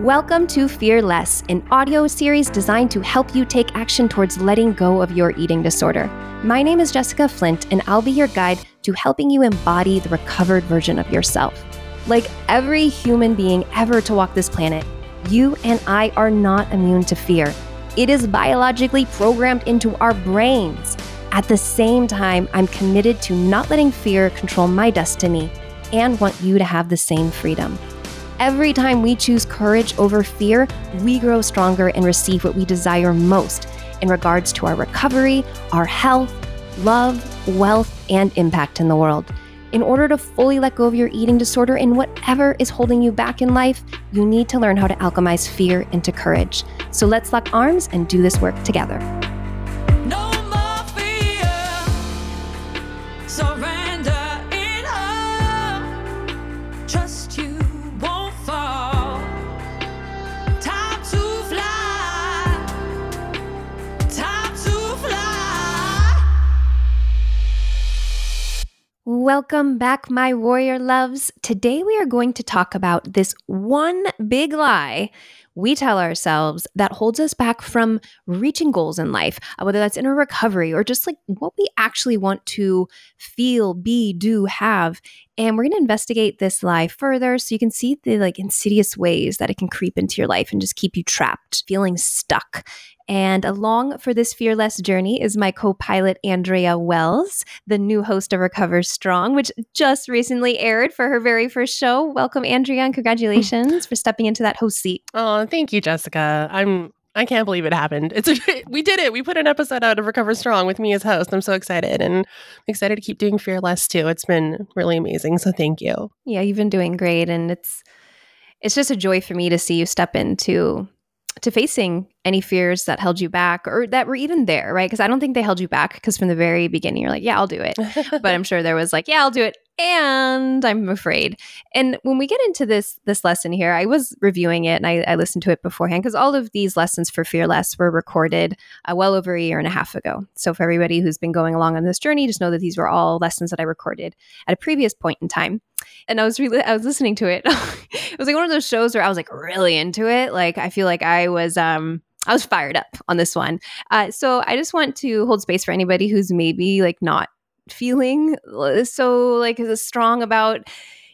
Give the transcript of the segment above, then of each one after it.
Welcome to Fear Less, an audio series designed to help you take action towards letting go of your eating disorder. My name is Jessica Flint, and I'll be your guide to helping you embody the recovered version of yourself. Like every human being ever to walk this planet, you and I are not immune to fear. It is biologically programmed into our brains. At the same time, I'm committed to not letting fear control my destiny and want you to have the same freedom. Every time we choose courage over fear, we grow stronger and receive what we desire most in regards to our recovery, our health, love, wealth, and impact in the world. In order to fully let go of your eating disorder and whatever is holding you back in life, you need to learn how to alchemize fear into courage. So let's lock arms and do this work together. Welcome back, my warrior loves. Today we are going to talk about this one big lie we tell ourselves that holds us back from reaching goals in life, uh, whether that's in a recovery or just like what we actually want to feel, be, do, have. And we're going to investigate this lie further so you can see the like insidious ways that it can creep into your life and just keep you trapped, feeling stuck and along for this fearless journey is my co pilot, Andrea Wells, the new host of Recover Strong, which just recently aired for her very first show. Welcome, Andrea, and congratulations for stepping into that host seat. Oh, thank you, Jessica. I'm I can't believe it happened. It's we did it. We put an episode out of Recover Strong with me as host. I'm so excited and I'm excited to keep doing Fear Less too. It's been really amazing. So thank you. Yeah, you've been doing great and it's it's just a joy for me to see you step into to facing any fears that held you back or that were even there, right? Because I don't think they held you back because from the very beginning you're like, yeah, I'll do it. but I'm sure there was like, yeah, I'll do it and I'm afraid. And when we get into this this lesson here, I was reviewing it and I, I listened to it beforehand because all of these lessons for Fear Less were recorded uh, well over a year and a half ago. So for everybody who's been going along on this journey, just know that these were all lessons that I recorded at a previous point in time. And I was really I was listening to it. it was like one of those shows where I was like really into it. Like I feel like I was um I was fired up on this one. Uh, so I just want to hold space for anybody who's maybe like not feeling uh, so like is strong about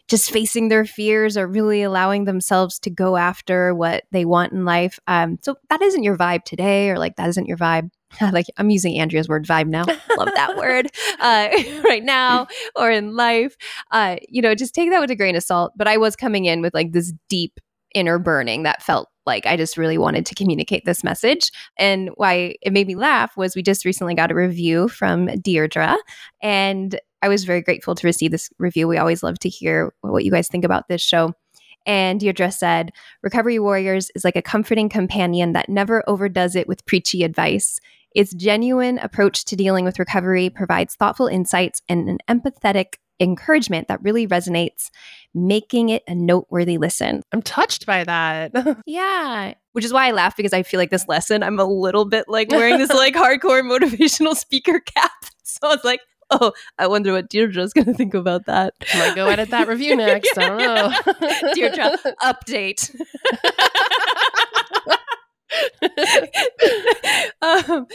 just facing their fears or really allowing themselves to go after what they want in life. Um, so that isn't your vibe today, or like that isn't your vibe. like I'm using Andrea's word vibe now. Love that word uh, right now or in life. Uh, you know, just take that with a grain of salt. But I was coming in with like this deep inner burning that felt like I just really wanted to communicate this message. And why it made me laugh was we just recently got a review from Deirdre, and I was very grateful to receive this review. We always love to hear what you guys think about this show. And Deirdre said, Recovery Warriors is like a comforting companion that never overdoes it with preachy advice. Its genuine approach to dealing with recovery provides thoughtful insights and an empathetic encouragement that really resonates, making it a noteworthy listen. I'm touched by that. yeah. Which is why I laugh because I feel like this lesson, I'm a little bit like wearing this like hardcore motivational speaker cap. So it's like, oh, I wonder what Deirdre's going to think about that. Might go edit that review next. I don't know. Deirdre, update. um,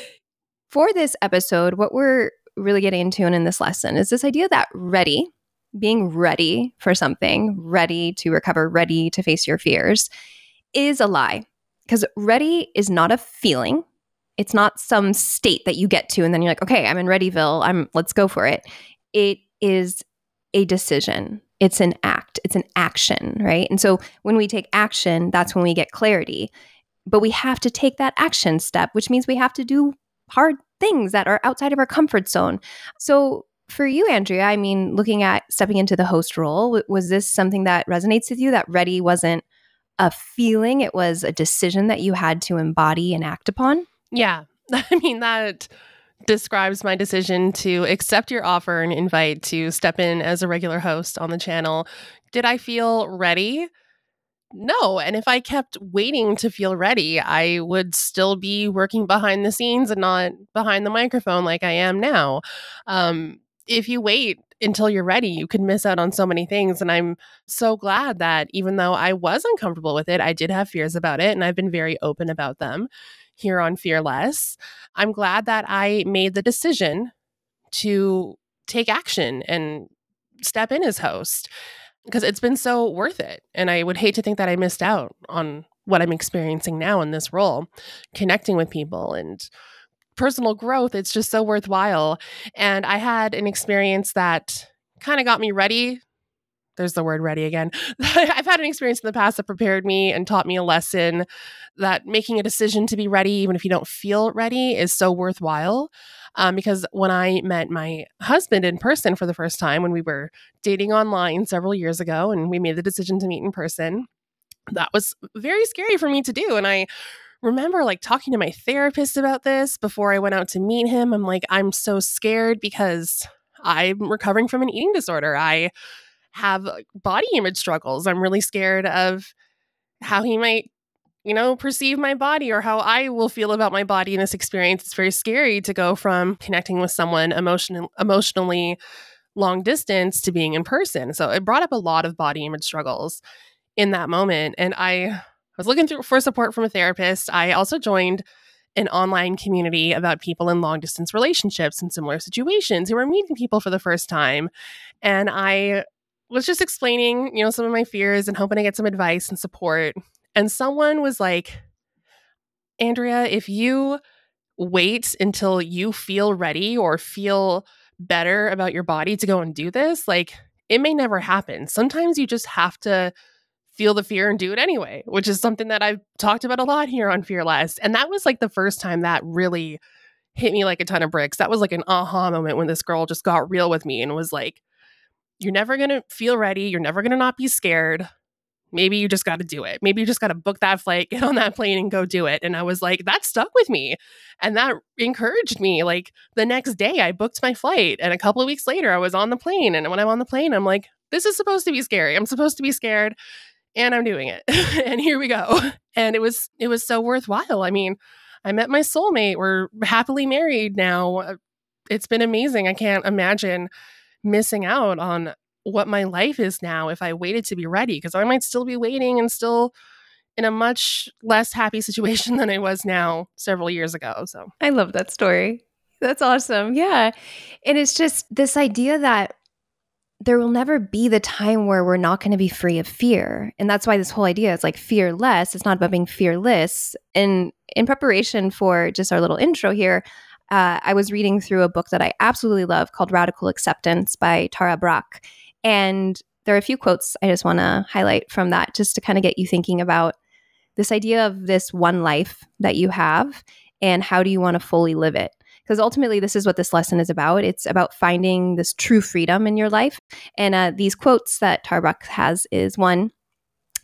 for this episode, what we're really getting into and in this lesson is this idea that ready, being ready for something, ready to recover, ready to face your fears, is a lie. Because ready is not a feeling. It's not some state that you get to and then you're like, okay, I'm in Readyville. I'm let's go for it. It is a decision. It's an act. It's an action, right? And so when we take action, that's when we get clarity. But we have to take that action step, which means we have to do hard things that are outside of our comfort zone. So, for you, Andrea, I mean, looking at stepping into the host role, was this something that resonates with you that ready wasn't a feeling, it was a decision that you had to embody and act upon? Yeah. I mean, that describes my decision to accept your offer and invite to step in as a regular host on the channel. Did I feel ready? no. And if I kept waiting to feel ready, I would still be working behind the scenes and not behind the microphone like I am now. Um, if you wait until you're ready, you could miss out on so many things. And I'm so glad that even though I was uncomfortable with it, I did have fears about it and I've been very open about them here on Fear Less. I'm glad that I made the decision to take action and step in as host because it's been so worth it. And I would hate to think that I missed out on what I'm experiencing now in this role, connecting with people and personal growth. It's just so worthwhile. And I had an experience that kind of got me ready. There's the word ready again. I've had an experience in the past that prepared me and taught me a lesson that making a decision to be ready, even if you don't feel ready, is so worthwhile. Um, because when I met my husband in person for the first time, when we were dating online several years ago, and we made the decision to meet in person, that was very scary for me to do. And I remember like talking to my therapist about this before I went out to meet him. I'm like, I'm so scared because I'm recovering from an eating disorder. I have body image struggles. I'm really scared of how he might, you know, perceive my body or how I will feel about my body in this experience. It's very scary to go from connecting with someone emotion- emotionally long distance to being in person. So it brought up a lot of body image struggles in that moment. And I was looking for support from a therapist. I also joined an online community about people in long distance relationships and similar situations who were meeting people for the first time. And I was just explaining, you know, some of my fears and hoping to get some advice and support. And someone was like, Andrea, if you wait until you feel ready or feel better about your body to go and do this, like it may never happen. Sometimes you just have to feel the fear and do it anyway, which is something that I've talked about a lot here on Fear Less. And that was like the first time that really hit me like a ton of bricks. That was like an aha moment when this girl just got real with me and was like, You're never going to feel ready. You're never going to not be scared. Maybe you just got to do it. Maybe you just got to book that flight, get on that plane, and go do it. And I was like, that stuck with me. And that encouraged me. Like the next day, I booked my flight. And a couple of weeks later, I was on the plane. And when I'm on the plane, I'm like, this is supposed to be scary. I'm supposed to be scared and I'm doing it. and here we go. And it was it was so worthwhile. I mean, I met my soulmate. We're happily married now. Uh, it's been amazing. I can't imagine missing out on what my life is now if I waited to be ready because I might still be waiting and still in a much less happy situation than I was now several years ago. So I love that story. That's awesome. Yeah. And it's just this idea that there will never be the time where we're not going to be free of fear. And that's why this whole idea is like fearless. It's not about being fearless. And in preparation for just our little intro here, uh, I was reading through a book that I absolutely love called Radical Acceptance by Tara Brach. And there are a few quotes I just want to highlight from that just to kind of get you thinking about this idea of this one life that you have and how do you want to fully live it because ultimately this is what this lesson is about. It's about finding this true freedom in your life. And uh, these quotes that Tara Brach has is one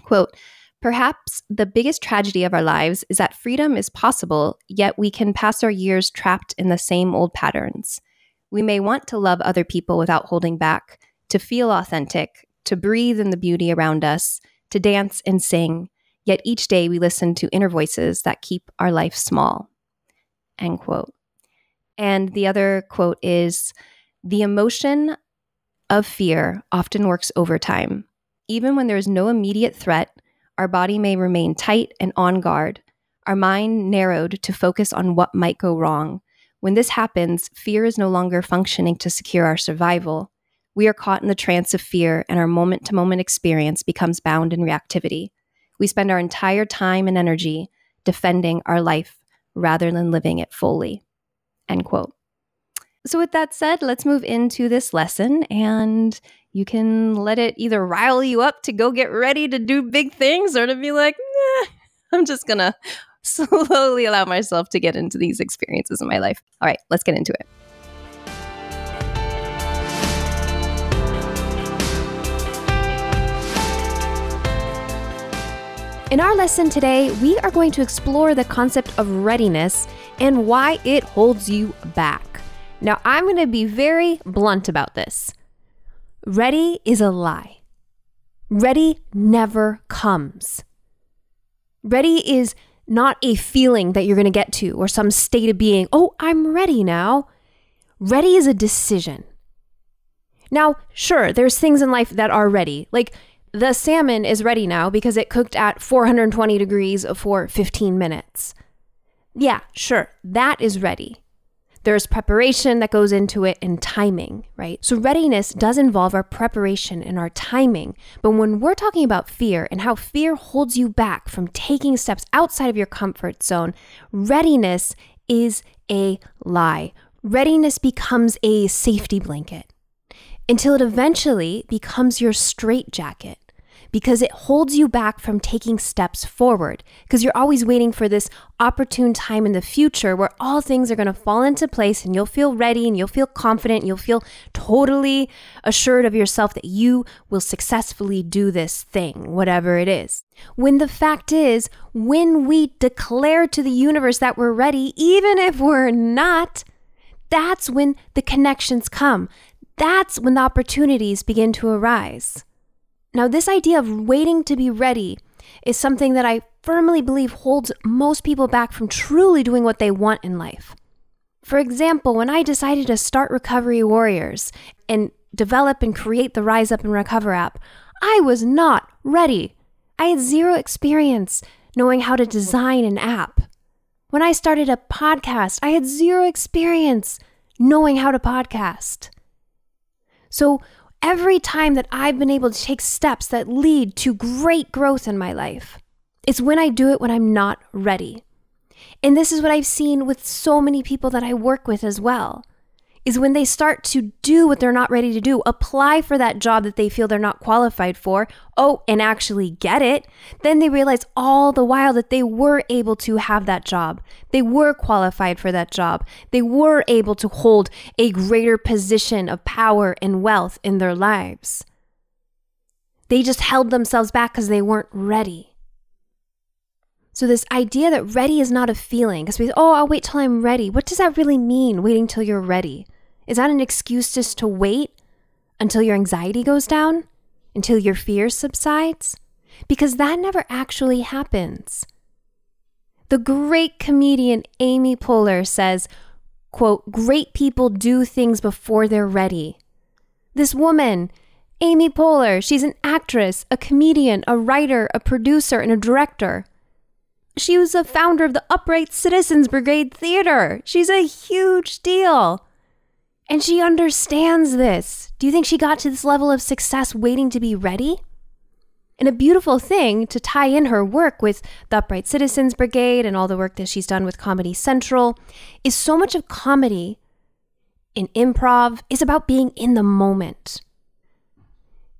quote perhaps the biggest tragedy of our lives is that freedom is possible yet we can pass our years trapped in the same old patterns. We may want to love other people without holding back to feel authentic to breathe in the beauty around us to dance and sing. Yet each day we listen to inner voices that keep our life small. End quote and the other quote is The emotion of fear often works overtime. Even when there is no immediate threat, our body may remain tight and on guard, our mind narrowed to focus on what might go wrong. When this happens, fear is no longer functioning to secure our survival. We are caught in the trance of fear, and our moment to moment experience becomes bound in reactivity. We spend our entire time and energy defending our life rather than living it fully. End quote. So, with that said, let's move into this lesson and you can let it either rile you up to go get ready to do big things or to be like, nah, I'm just going to slowly allow myself to get into these experiences in my life. All right, let's get into it. In our lesson today, we are going to explore the concept of readiness and why it holds you back. Now, I'm going to be very blunt about this. Ready is a lie. Ready never comes. Ready is not a feeling that you're going to get to or some state of being, oh, I'm ready now. Ready is a decision. Now, sure, there's things in life that are ready. Like the salmon is ready now because it cooked at 420 degrees for 15 minutes. Yeah, sure, that is ready. There's preparation that goes into it and timing, right? So, readiness does involve our preparation and our timing. But when we're talking about fear and how fear holds you back from taking steps outside of your comfort zone, readiness is a lie. Readiness becomes a safety blanket until it eventually becomes your straitjacket because it holds you back from taking steps forward because you're always waiting for this opportune time in the future where all things are going to fall into place and you'll feel ready and you'll feel confident and you'll feel totally assured of yourself that you will successfully do this thing, whatever it is. When the fact is, when we declare to the universe that we're ready, even if we're not, that's when the connections come. That's when the opportunities begin to arise. Now, this idea of waiting to be ready is something that I firmly believe holds most people back from truly doing what they want in life. For example, when I decided to start Recovery Warriors and develop and create the Rise Up and Recover app, I was not ready. I had zero experience knowing how to design an app. When I started a podcast, I had zero experience knowing how to podcast. So, every time that I've been able to take steps that lead to great growth in my life. It's when I do it when I'm not ready. And this is what I've seen with so many people that I work with as well is when they start to do what they're not ready to do, apply for that job that they feel they're not qualified for, oh, and actually get it, then they realize all the while that they were able to have that job. They were qualified for that job. They were able to hold a greater position of power and wealth in their lives. They just held themselves back because they weren't ready. So, this idea that ready is not a feeling, because we, oh, I'll wait till I'm ready. What does that really mean, waiting till you're ready? Is that an excuse just to wait until your anxiety goes down? Until your fear subsides? Because that never actually happens. The great comedian Amy Poehler says, quote, great people do things before they're ready. This woman, Amy Poehler, she's an actress, a comedian, a writer, a producer, and a director. She was a founder of the Upright Citizens Brigade Theater. She's a huge deal. And she understands this. Do you think she got to this level of success waiting to be ready? And a beautiful thing to tie in her work with the Upright Citizens Brigade and all the work that she's done with Comedy Central is so much of comedy in improv is about being in the moment.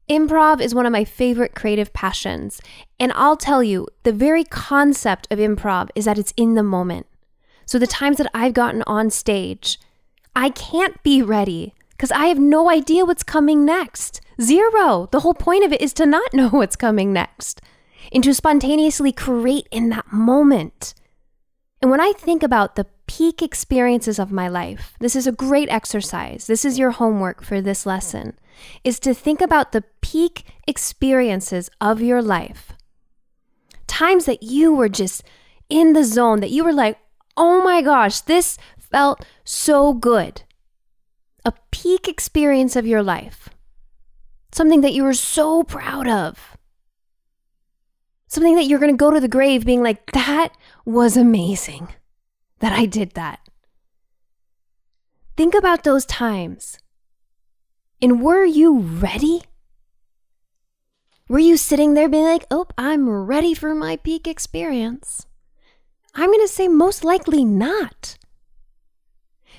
Improv is one of my favorite creative passions. And I'll tell you, the very concept of improv is that it's in the moment. So the times that I've gotten on stage I can't be ready because I have no idea what's coming next. Zero. The whole point of it is to not know what's coming next and to spontaneously create in that moment. And when I think about the peak experiences of my life, this is a great exercise. This is your homework for this lesson is to think about the peak experiences of your life. Times that you were just in the zone that you were like, "Oh my gosh, this felt so good. A peak experience of your life. Something that you were so proud of. Something that you're going to go to the grave being like, that was amazing that I did that. Think about those times. And were you ready? Were you sitting there being like, oh, I'm ready for my peak experience? I'm going to say most likely not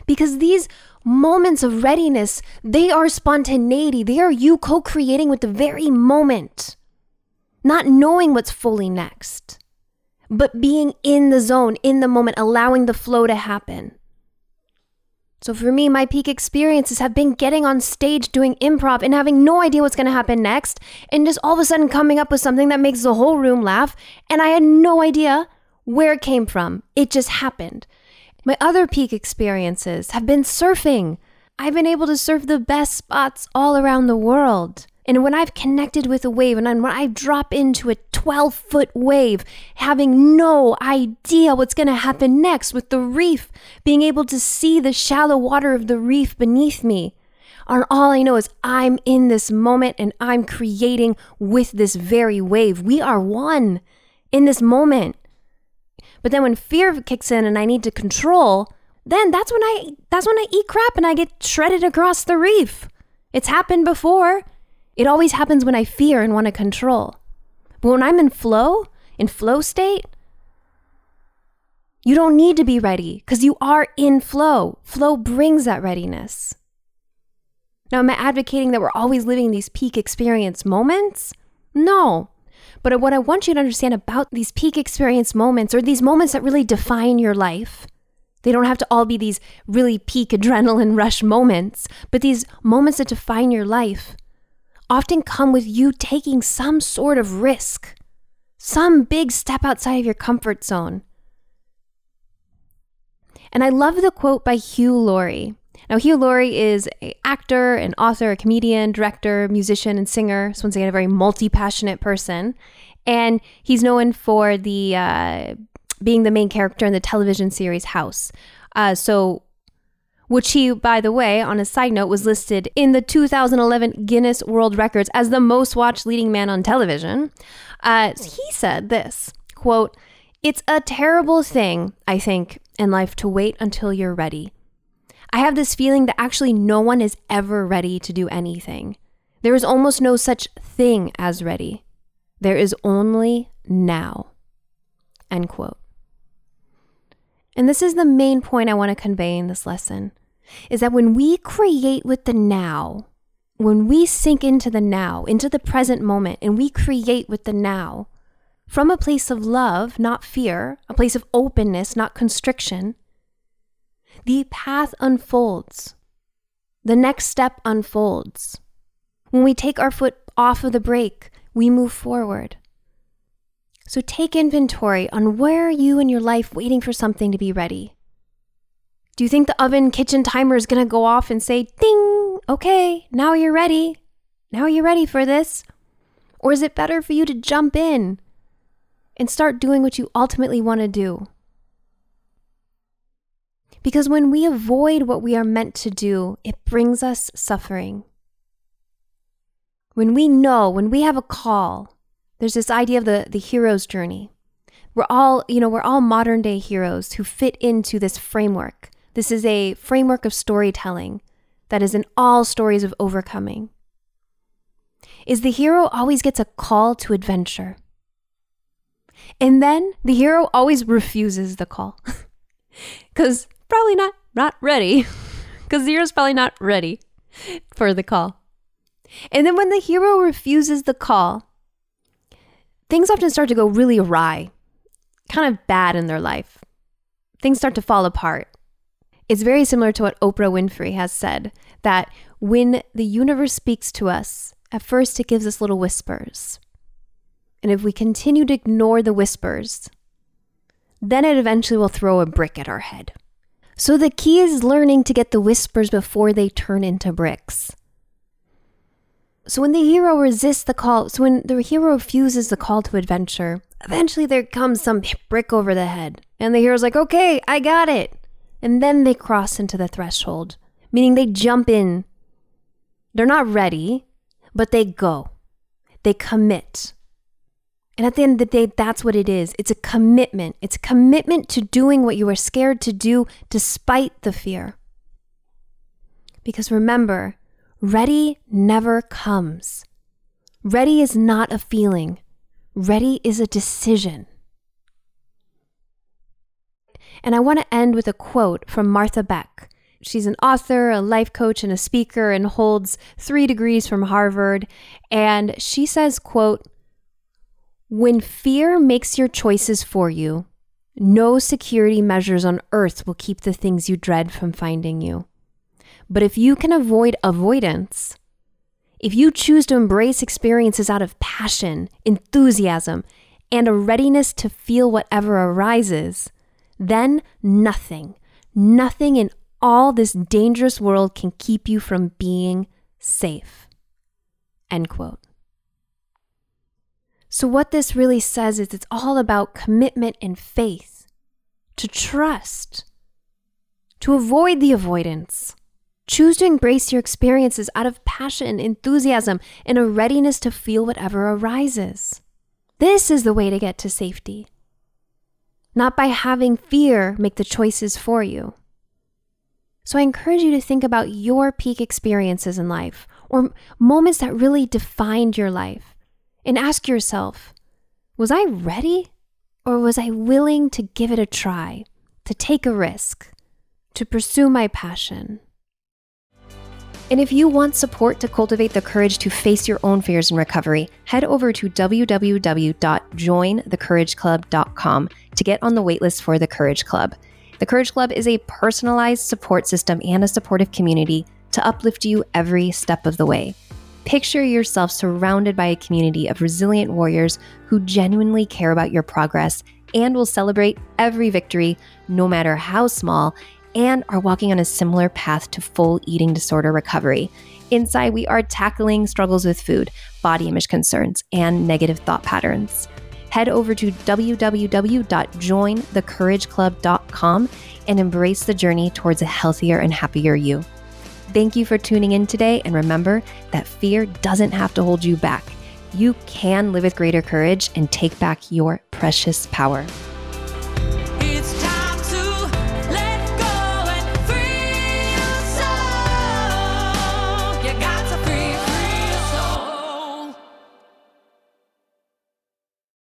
because these moments of readiness, they are spontaneity. They are you co creating with the very moment, not knowing what's fully next, but being in the zone, in the moment, allowing the flow to happen. So for me, my peak experiences have been getting on stage doing improv and having no idea what's going to happen next, and just all of a sudden coming up with something that makes the whole room laugh, and I had no idea where it came from. It just happened. My other peak experiences have been surfing. I've been able to surf the best spots all around the world. And when I've connected with a wave and when I drop into a 12 foot wave, having no idea what's going to happen next with the reef, being able to see the shallow water of the reef beneath me, And all I know is I'm in this moment and I'm creating with this very wave. We are one in this moment. But then when fear kicks in and I need to control, then that's when I that's when I eat crap and I get shredded across the reef. It's happened before. It always happens when I fear and want to control. But when I'm in flow, in flow state, you don't need to be ready because you are in flow. Flow brings that readiness. Now, am I advocating that we're always living these peak experience moments? No. But what I want you to understand about these peak experience moments or these moments that really define your life, they don't have to all be these really peak adrenaline rush moments, but these moments that define your life often come with you taking some sort of risk, some big step outside of your comfort zone. And I love the quote by Hugh Laurie. Now, Hugh Laurie is an actor, an author, a comedian, director, musician, and singer. So, once again, a very multi passionate person. And he's known for the uh, being the main character in the television series House. Uh, so, which he, by the way, on a side note, was listed in the 2011 Guinness World Records as the most watched leading man on television. Uh, he said this quote, It's a terrible thing, I think, in life to wait until you're ready. I have this feeling that actually no one is ever ready to do anything. There is almost no such thing as ready. There is only now. End quote. And this is the main point I want to convey in this lesson is that when we create with the now, when we sink into the now, into the present moment, and we create with the now, from a place of love, not fear, a place of openness, not constriction, the path unfolds. The next step unfolds. When we take our foot off of the brake, we move forward. So take inventory on where are you in your life waiting for something to be ready? Do you think the oven kitchen timer is going to go off and say, ding, okay, now you're ready? Now you're ready for this? Or is it better for you to jump in and start doing what you ultimately want to do? Because when we avoid what we are meant to do, it brings us suffering. When we know, when we have a call, there's this idea of the, the hero's journey. We're all, you know, we're all modern day heroes who fit into this framework. This is a framework of storytelling that is in all stories of overcoming. Is the hero always gets a call to adventure. And then the hero always refuses the call. Because probably not not ready. Because the hero's probably not ready for the call. And then when the hero refuses the call, things often start to go really awry, kind of bad in their life. Things start to fall apart. It's very similar to what Oprah Winfrey has said that when the universe speaks to us, at first it gives us little whispers. And if we continue to ignore the whispers, then it eventually will throw a brick at our head. So the key is learning to get the whispers before they turn into bricks. So when the hero resists the call, so when the hero refuses the call to adventure, eventually there comes some brick over the head. And the hero's like, okay, I got it. And then they cross into the threshold, meaning they jump in. They're not ready, but they go. They commit. And at the end of the day, that's what it is. It's a commitment. It's a commitment to doing what you are scared to do despite the fear. Because remember, Ready never comes. Ready is not a feeling, ready is a decision. And I want to end with a quote from Martha Beck. She's an author, a life coach, and a speaker, and holds three degrees from Harvard. And she says, quote, When fear makes your choices for you, no security measures on earth will keep the things you dread from finding you. But if you can avoid avoidance, if you choose to embrace experiences out of passion, enthusiasm, and a readiness to feel whatever arises, then nothing, nothing in all this dangerous world can keep you from being safe. End quote. So, what this really says is it's all about commitment and faith, to trust, to avoid the avoidance, Choose to embrace your experiences out of passion, enthusiasm, and a readiness to feel whatever arises. This is the way to get to safety. Not by having fear make the choices for you. So I encourage you to think about your peak experiences in life or moments that really defined your life and ask yourself was I ready or was I willing to give it a try, to take a risk, to pursue my passion? And if you want support to cultivate the courage to face your own fears in recovery, head over to www.jointhecourageclub.com to get on the waitlist for the Courage Club. The Courage Club is a personalized support system and a supportive community to uplift you every step of the way. Picture yourself surrounded by a community of resilient warriors who genuinely care about your progress and will celebrate every victory, no matter how small, and are walking on a similar path to full eating disorder recovery. Inside, we are tackling struggles with food, body image concerns, and negative thought patterns. Head over to www.jointhecourageclub.com and embrace the journey towards a healthier and happier you. Thank you for tuning in today, and remember that fear doesn't have to hold you back. You can live with greater courage and take back your precious power.